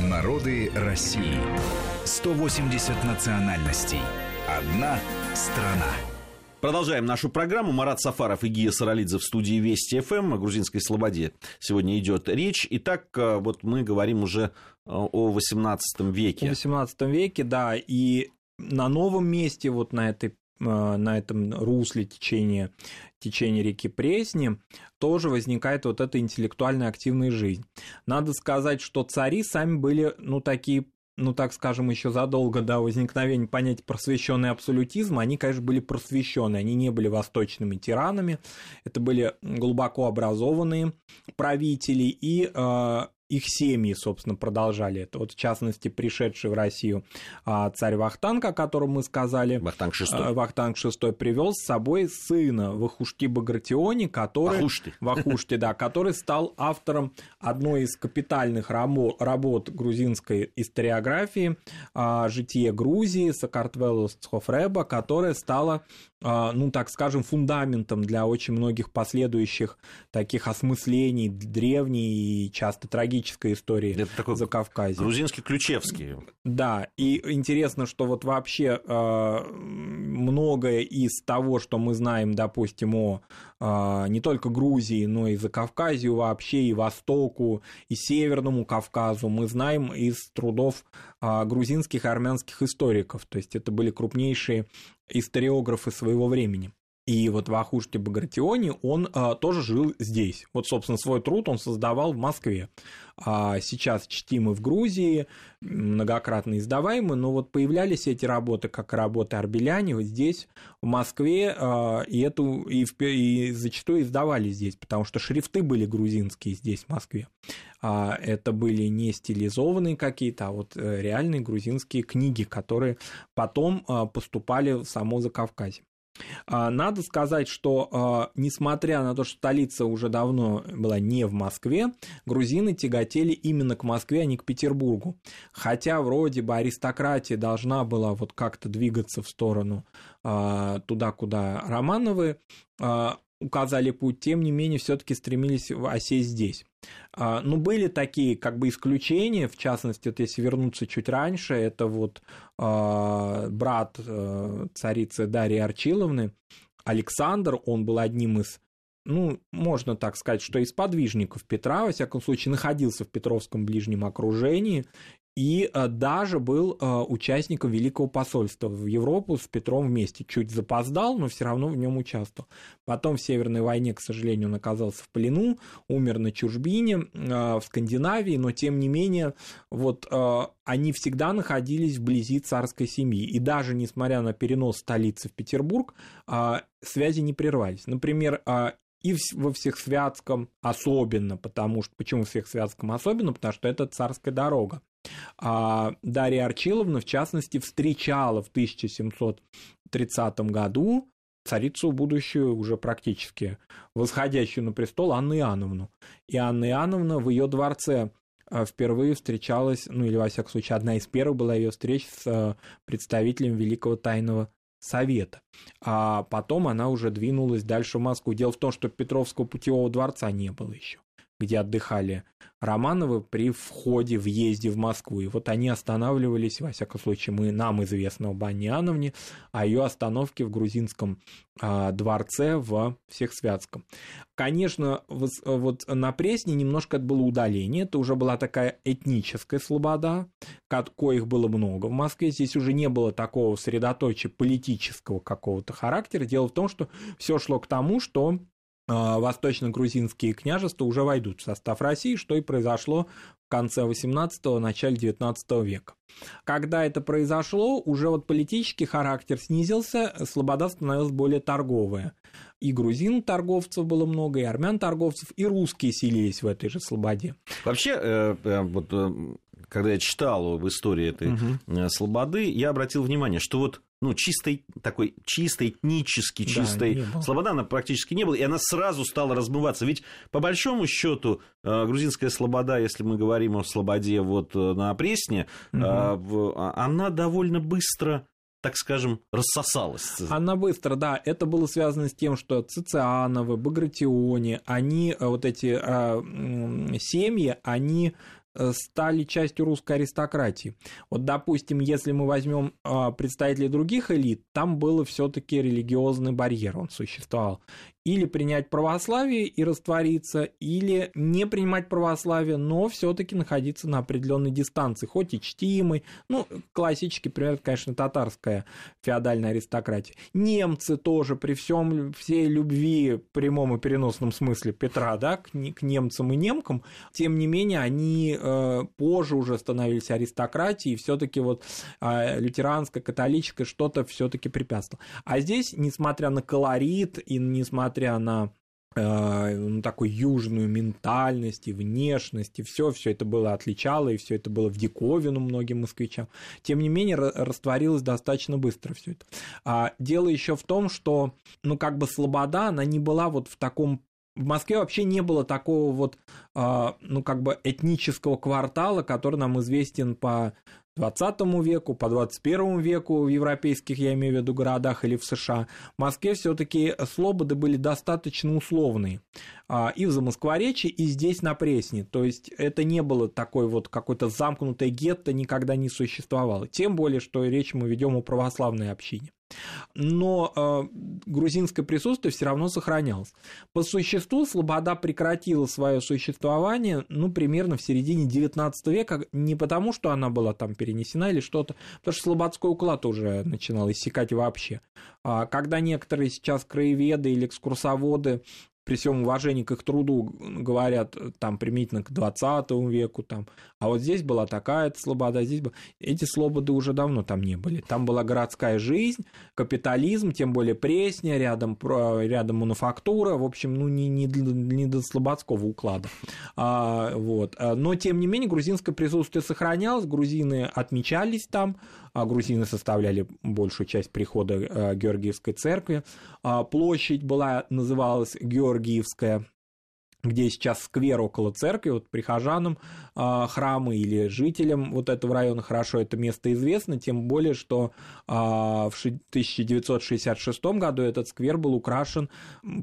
Народы России. 180 национальностей. Одна страна. Продолжаем нашу программу. Марат Сафаров и Гия Саралидзе в студии Вести ФМ о грузинской слободе. Сегодня идет речь. Итак, э, вот мы говорим уже э, о 18 веке. В 18 веке, да, и на новом месте, вот на этой на этом русле течения, течения реки Пресни тоже возникает вот эта интеллектуальная активная жизнь. Надо сказать, что цари сами были, ну, такие ну, так скажем, еще задолго до возникновения понятия просвещенный абсолютизм, они, конечно, были просвещенные, они не были восточными тиранами, это были глубоко образованные правители, и э, их семьи, собственно, продолжали это. Вот, в частности, пришедший в Россию а, царь Вахтанг, о котором мы сказали. Вахтанг VI. Вахтанг VI привел с собой сына Вахушти Багратиони, который... Вахушти. Вахушти, да, который стал автором одной из капитальных работ грузинской историографии а, «Житие Грузии» Сакартвелус Цхофреба, которая стала а, ну, так скажем, фундаментом для очень многих последующих таких осмыслений древней и часто трагической истории Это такой за Кавказе. Грузинский Ключевский. Да, и интересно, что вот вообще э, многое из того, что мы знаем, допустим, о не только Грузии, но и за Кавказию вообще, и Востоку, и Северному Кавказу, мы знаем из трудов э, грузинских и армянских историков. То есть это были крупнейшие историографы своего времени. И вот Вахушти Багратиони, он а, тоже жил здесь. Вот, собственно, свой труд он создавал в Москве. А сейчас чтимы в Грузии, многократно издаваемы, но вот появлялись эти работы, как работы Арбеляне, вот здесь, в Москве, а, и, эту, и, в, и зачастую издавали здесь, потому что шрифты были грузинские здесь, в Москве. А, это были не стилизованные какие-то, а вот э, реальные грузинские книги, которые потом а, поступали в само Закавказье. А, надо сказать, что а, несмотря на то, что столица уже давно была не в Москве, грузины тяготели именно к Москве, а не к Петербургу. Хотя вроде бы аристократия должна была вот как-то двигаться в сторону а, туда, куда Романовы указали путь, тем не менее все-таки стремились осесть здесь. А, ну, были такие как бы исключения, в частности, вот если вернуться чуть раньше, это вот э, брат э, царицы Дарьи Арчиловны, Александр, он был одним из ну, можно так сказать, что из подвижников Петра, во всяком случае, находился в Петровском ближнем окружении и э, даже был э, участником Великого посольства в Европу с Петром вместе. Чуть запоздал, но все равно в нем участвовал. Потом в Северной войне, к сожалению, он оказался в плену, умер на чужбине э, в Скандинавии, но тем не менее, вот они всегда находились вблизи царской семьи. И даже несмотря на перенос столицы в Петербург, связи не прервались. Например, и во Всехсвятском особенно, потому что, почему в Всехсвятском особенно, потому что это царская дорога. А Дарья Арчиловна, в частности, встречала в 1730 году царицу будущую, уже практически восходящую на престол, Анну Иоанновну. И Анна Иоанновна в ее дворце а, впервые встречалась, ну или во всяком случае одна из первых была ее встреч с а, представителем Великого Тайного Совета. А потом она уже двинулась дальше в Москву. Дело в том, что Петровского путевого дворца не было еще где отдыхали Романовы при входе, въезде в Москву. И вот они останавливались, во всяком случае, мы, нам известно об Анне о ее остановке в грузинском а, дворце в Всехсвятском. Конечно, вот на Пресне немножко это было удаление, это уже была такая этническая слобода, коих было много в Москве. Здесь уже не было такого средоточия политического какого-то характера. Дело в том, что все шло к тому, что а, восточно-грузинские княжества уже войдут в состав России, что и произошло в конце XVIII – начале XIX века. Когда это произошло, уже вот политический характер снизился, слобода становилась более торговая. И грузин торговцев было много, и армян торговцев, и русские селились в этой же слободе. Вообще, э, э, вот э, когда я читал об истории этой угу. слободы, я обратил внимание, что вот ну, чистой, такой чистой, этнически чистой да, слобода она практически не было, и она сразу стала размываться. Ведь, по большому счету, грузинская слобода, если мы говорим о слободе вот на Пресне, угу. она довольно быстро так скажем, рассосалась. Она быстро, да. Это было связано с тем, что Цициановы, Багратиони, они, вот эти э, семьи, они э, стали частью русской аристократии. Вот, допустим, если мы возьмем а, представителей других элит, там был все-таки религиозный барьер, он существовал или принять православие и раствориться, или не принимать православие, но все-таки находиться на определенной дистанции, хоть и чтимой. Ну, классический пример, конечно, татарская феодальная аристократия. Немцы тоже при всем всей любви в прямом и переносном смысле Петра, да, к, к немцам и немкам, тем не менее, они э, позже уже становились аристократией, и все-таки вот э, лютеранское, католическое что-то все-таки препятствовало. А здесь, несмотря на колорит и несмотря несмотря на э, южную ментальность и внешность, и все, все это было отличало, и все это было в диковину многим москвичам. Тем не менее, растворилось достаточно быстро все это. А дело еще в том, что, ну, как бы Слобода, она не была вот в таком в Москве вообще не было такого вот, э, ну, как бы этнического квартала, который нам известен по 20 веку, по 21 веку в европейских, я имею в виду, городах или в США, в Москве все-таки слободы были достаточно условные. А, и в Замоскворечье, и здесь на Пресне. То есть это не было такой вот какой-то замкнутой гетто, никогда не существовало. Тем более, что речь мы ведем о православной общине но э, грузинское присутствие все равно сохранялось. По существу Слобода прекратила свое существование, ну, примерно в середине 19 века, не потому, что она была там перенесена или что-то, потому что слободской уклад уже начинал иссякать вообще. А когда некоторые сейчас краеведы или экскурсоводы при всем уважении к их труду говорят там применительно к 20 веку, там, а вот здесь была такая-то слобода, здесь была... Эти слободы уже давно там не были. Там была городская жизнь, капитализм, тем более Пресня, рядом, рядом мануфактура, в общем, ну, не, не, не до слободского уклада. А, вот. Но, тем не менее, грузинское присутствие сохранялось, грузины отмечались там, а грузины составляли большую часть прихода э, Георгиевской церкви. А площадь была, называлась Георгиевская, где сейчас сквер около церкви, вот прихожанам э, храма или жителям вот этого района хорошо это место известно, тем более, что э, в 1966 году этот сквер был украшен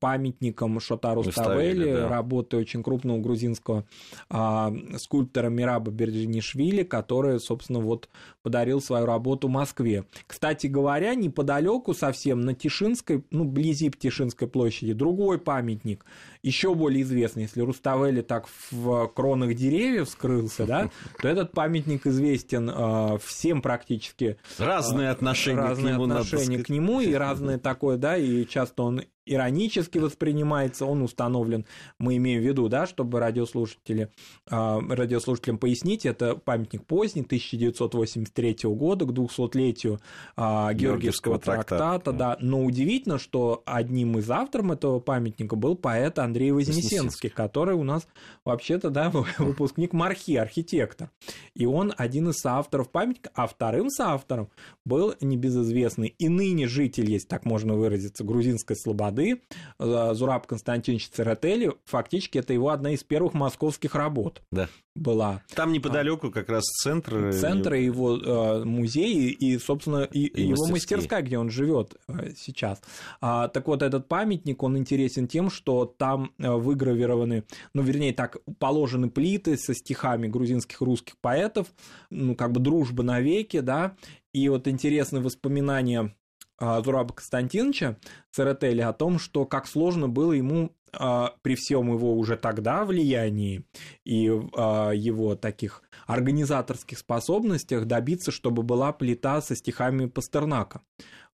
памятником Шотару Ставели, да. работы очень крупного грузинского э, скульптора Мираба Бердинишвили, который, собственно, вот подарил свою работу Москве. Кстати говоря, неподалеку совсем на Тишинской, ну, вблизи Тишинской площади, другой памятник, еще более известный известно, если Руставели так в кронах деревьев скрылся, да, то этот памятник известен э, всем практически. Разные отношения разные к нему, отношения к нему и разные такое, да, и часто он иронически воспринимается, он установлен, мы имеем в виду, да, чтобы радиослушатели, а, радиослушателям пояснить, это памятник поздний, 1983 года, к 200-летию а, Георгиевского трактата, трактата, да, но удивительно, что одним из авторов этого памятника был поэт Андрей Вознесенский, который у нас вообще-то, да, выпускник Мархи, архитектор, и он один из соавторов памятника, а вторым соавтором был небезызвестный и ныне житель, если так можно выразиться, грузинской слободы, годы э, Зураб Константинович Церетели, фактически это его одна из первых московских работ. Да была. Там неподалеку как раз центр. Э, центр и его э, музей и, собственно, и, и его мастерская, где он живет сейчас. А, так вот, этот памятник, он интересен тем, что там выгравированы, ну, вернее, так, положены плиты со стихами грузинских русских поэтов, ну, как бы дружба навеки, да, и вот интересные воспоминания Зураба Константиновича Церетели о том, что как сложно было ему а, при всем его уже тогда влиянии и а, его таких организаторских способностях добиться, чтобы была плита со стихами Пастернака.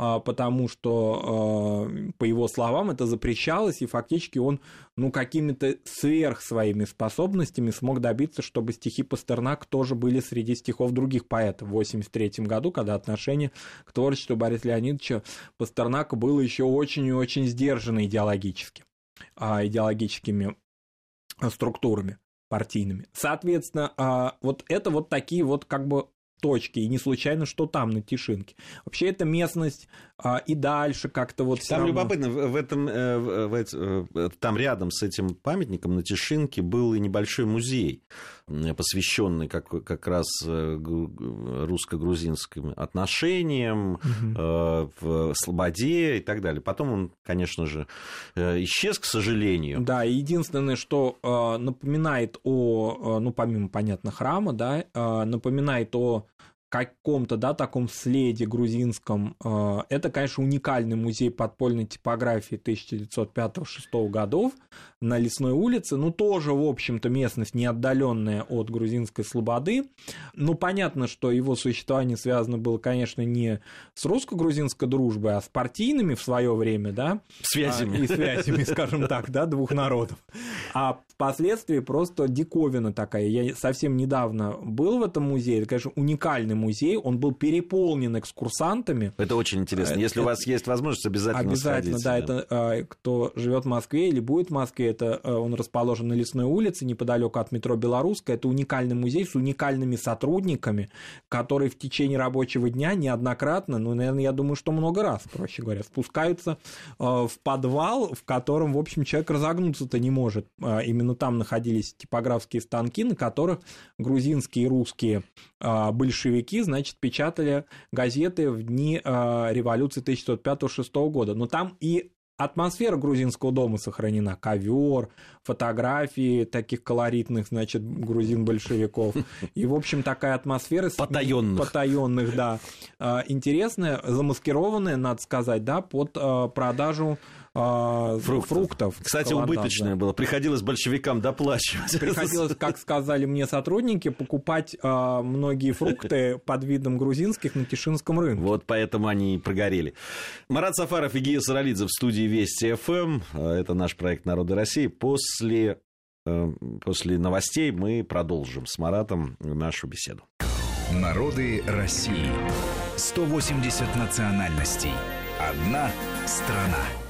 А, потому что, а, по его словам, это запрещалось, и фактически он ну, какими-то сверх своими способностями смог добиться, чтобы стихи Пастернак тоже были среди стихов других поэтов в 1983 году, когда отношение к творчеству Бориса Леонидовича Пастернака было еще очень и очень сдержано идеологически, а, идеологическими структурами партийными. Соответственно, вот это вот такие вот как бы точки, и не случайно, что там, на Тишинке. Вообще, эта местность а, и дальше как-то вот... Там равно... любопытно, в этом, э, в, в, там рядом с этим памятником на Тишинке был и небольшой музей, посвященный как, как раз русско-грузинским отношениям, угу. в Слободе и так далее. Потом он, конечно же, исчез, к сожалению. Да, единственное, что напоминает о, ну, помимо, понятно, храма, да, напоминает о каком-то, да, таком следе грузинском. Э, это, конечно, уникальный музей подпольной типографии 1905-1906 годов на Лесной улице. Ну, тоже, в общем-то, местность не отдаленная от грузинской слободы. Ну, понятно, что его существование связано было, конечно, не с русско-грузинской дружбой, а с партийными в свое время, да. Связями. А, и связями, скажем так, да, двух народов. А впоследствии просто диковина такая. Я совсем недавно был в этом музее. Это, конечно, уникальный музей. Он был переполнен экскурсантами. Это очень интересно. Э, Если это... у вас есть возможность, обязательно Обязательно, сходите, да. Это э, кто живет в Москве или будет в Москве, это э, он расположен на Лесной улице, неподалеку от метро Белорусская. Это уникальный музей с уникальными сотрудниками, которые в течение рабочего дня неоднократно, ну, наверное, я думаю, что много раз, проще говоря, спускаются в подвал, в котором, в общем, человек разогнуться-то не может. Именно именно там находились типографские станки, на которых грузинские и русские а, большевики, значит, печатали газеты в дни а, революции 1905-1906 года. Но там и атмосфера грузинского дома сохранена. Ковер, фотографии таких колоритных, значит, грузин-большевиков. И, в общем, такая атмосфера... Потаенных. Потаенных, да. А, интересная, замаскированная, надо сказать, да, под продажу а, фруктов. фруктов. Кстати, убыточное да. было. Приходилось большевикам доплачивать. Приходилось, как сказали мне сотрудники, покупать а, многие фрукты под видом грузинских на Тишинском рынке. Вот поэтому они и прогорели. Марат Сафаров и Гия Саралидзе в студии Вести ФМ. Это наш проект «Народы России». После, э, после новостей мы продолжим с Маратом нашу беседу. Народы России. 180 национальностей. Одна страна.